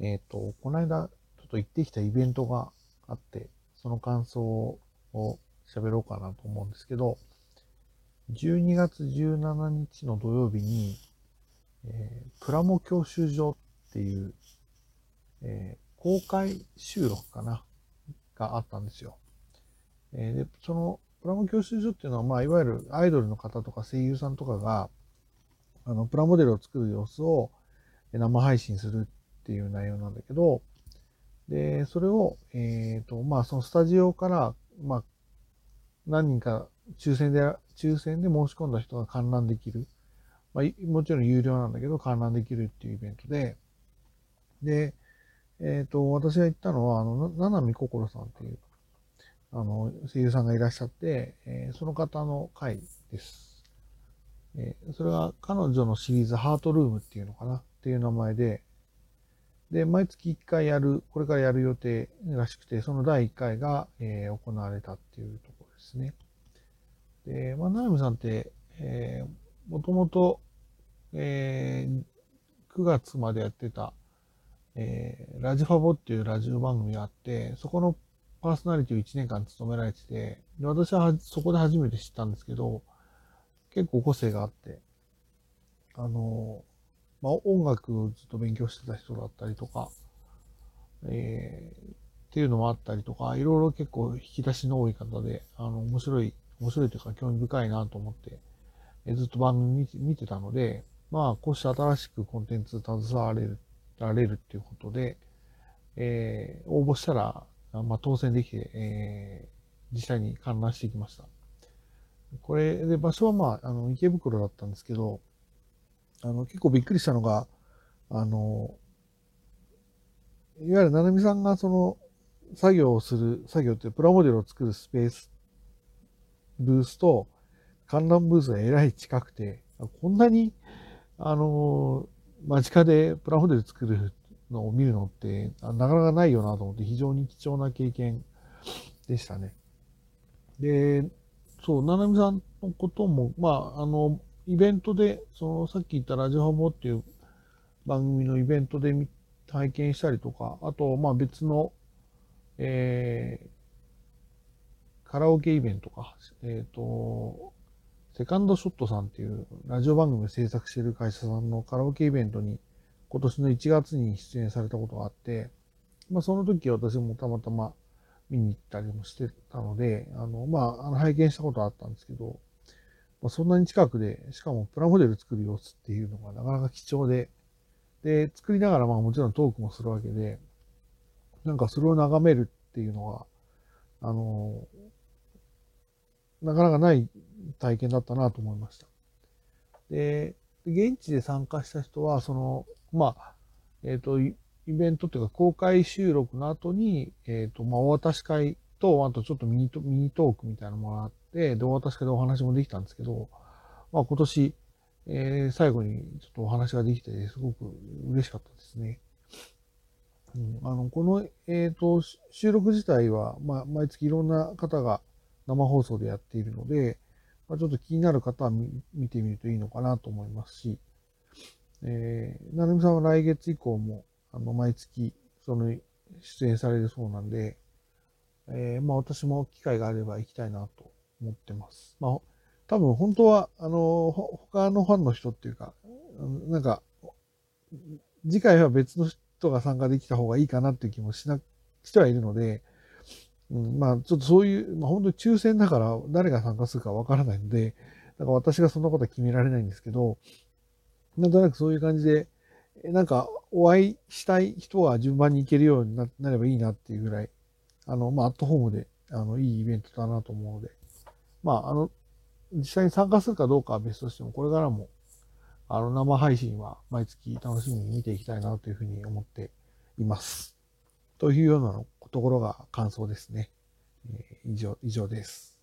えっ、と、この間、ちょっと行ってきたイベントがあって、その感想を喋ろうかなと思うんですけど、12月17日の土曜日に、えープラモ教習所っていう、えー公開収録かながあったんですよ。えーで、そのプラモ教習所っていうのは、まあ、いわゆるアイドルの方とか声優さんとかが、あの、プラモデルを作る様子を生配信するっていう内容なんだけど、で、それを、えっ、と、まあ、そのスタジオから、まあ、何人か抽選で、抽選で申し込んだ人が観覧できる。まあ、もちろん有料なんだけど、観覧できるっていうイベントで、で、えっ、と、私が行ったのは、あの、ななみこころさんっていう、あの、声優さんがいらっしゃって、えーその方の回です。えーそれが彼女のシリーズハートルームっていうのかな？っていう名前で、で、毎月1回やる、これからやる予定らしくて、その第1回が、えー行われたっていうところですね。で、まあ、ななみさんって、えー、もともと、えー9月までやってた、えーラジファボっていうラジオ番組があって、そこのパーソナリティを1年間務められてて、で私はそこで初めて知ったんですけど、結構個性があって、あの、まあ、音楽をずっと勉強してた人だったりとか、えーっていうのもあったりとか、いろいろ結構引き出しの多い方で、あの、面白い、面白いというか興味深いなと思って、えーずっと番組見てたので、まあ、こうして新しくコンテンツ携われる、られるっていうことで、えー応募したら、まあ、当選できて、えー実際に観覧してきました。これで場所はまあ、あの、池袋だったんですけど、あの、結構びっくりしたのが、あの、いわゆる、ななみさんがその、作業をする、作業ってプラモデルを作るスペース、ブースと、観覧ブースがえらい近くて、こんなに、あの、間近でプラモデル作るのを見るのって、なかなかないよなと思って、非常に貴重な経験でしたね。で、そう、ななみさんのことも、まあ、あの、イベントで、その、さっき言ったラジオハボっていう番組のイベントで見体験したりとか、あと、まあ別の、えーカラオケイベントか、えっ、と、セカンドショットさんっていうラジオ番組を制作している会社さんのカラオケイベントに今年の1月に出演されたことがあって、まあその時私もたまたま見に行ったりもしてたので、あの、まあ、あの拝見したことはあったんですけど、まあ、そんなに近くで、しかもプラモデル作る様子っていうのがなかなか貴重で、で、作りながらまあもちろんトークもするわけで、なんかそれを眺めるっていうのは、あの、なかなかない体験だったなと思いました。で、現地で参加した人は、その、まあ、えっ、と、イベントっていうか公開収録の後に、えっ、と、まあ、お渡し会と、あとちょっとミニトミニトークみたいなのもらって、で、お渡し会でお話もできたんですけど、まあ、今年、えー最後にちょっとお話ができて、すごく嬉しかったですね。うん、あの、この、えっ、と、収録自体は、まあ、毎月いろんな方が生放送でやっているので、まあ、ちょっと気になる方は見見てみるといいのかなと思いますし、えー、なるみさんは来月以降も、あの、毎月、その、出演されるそうなんで、えーまあ私も機会があれば行きたいなと思ってます。まあ、多分本当は、あの、他のファンの人っていうか、なんか、次回は別の人が参加できた方がいいかなっていう気もしな、してはいるので、うん、まあちょっとそういう、まあ本当に抽選だから誰が参加するかわからないので、だから私がそんなことは決められないんですけど、なんとなくそういう感じで、なんかお会いしたい人は順番に行けるようになればいいなっていうぐらい、あの、まあアットホームで、あの、いいイベントだなと思うので、まああの、実際に参加するかどうかは別としても、これからも、あの、生配信は毎月楽しみに見ていきたいなというふうに思っています。というようなところが感想ですね。えー以上、以上です。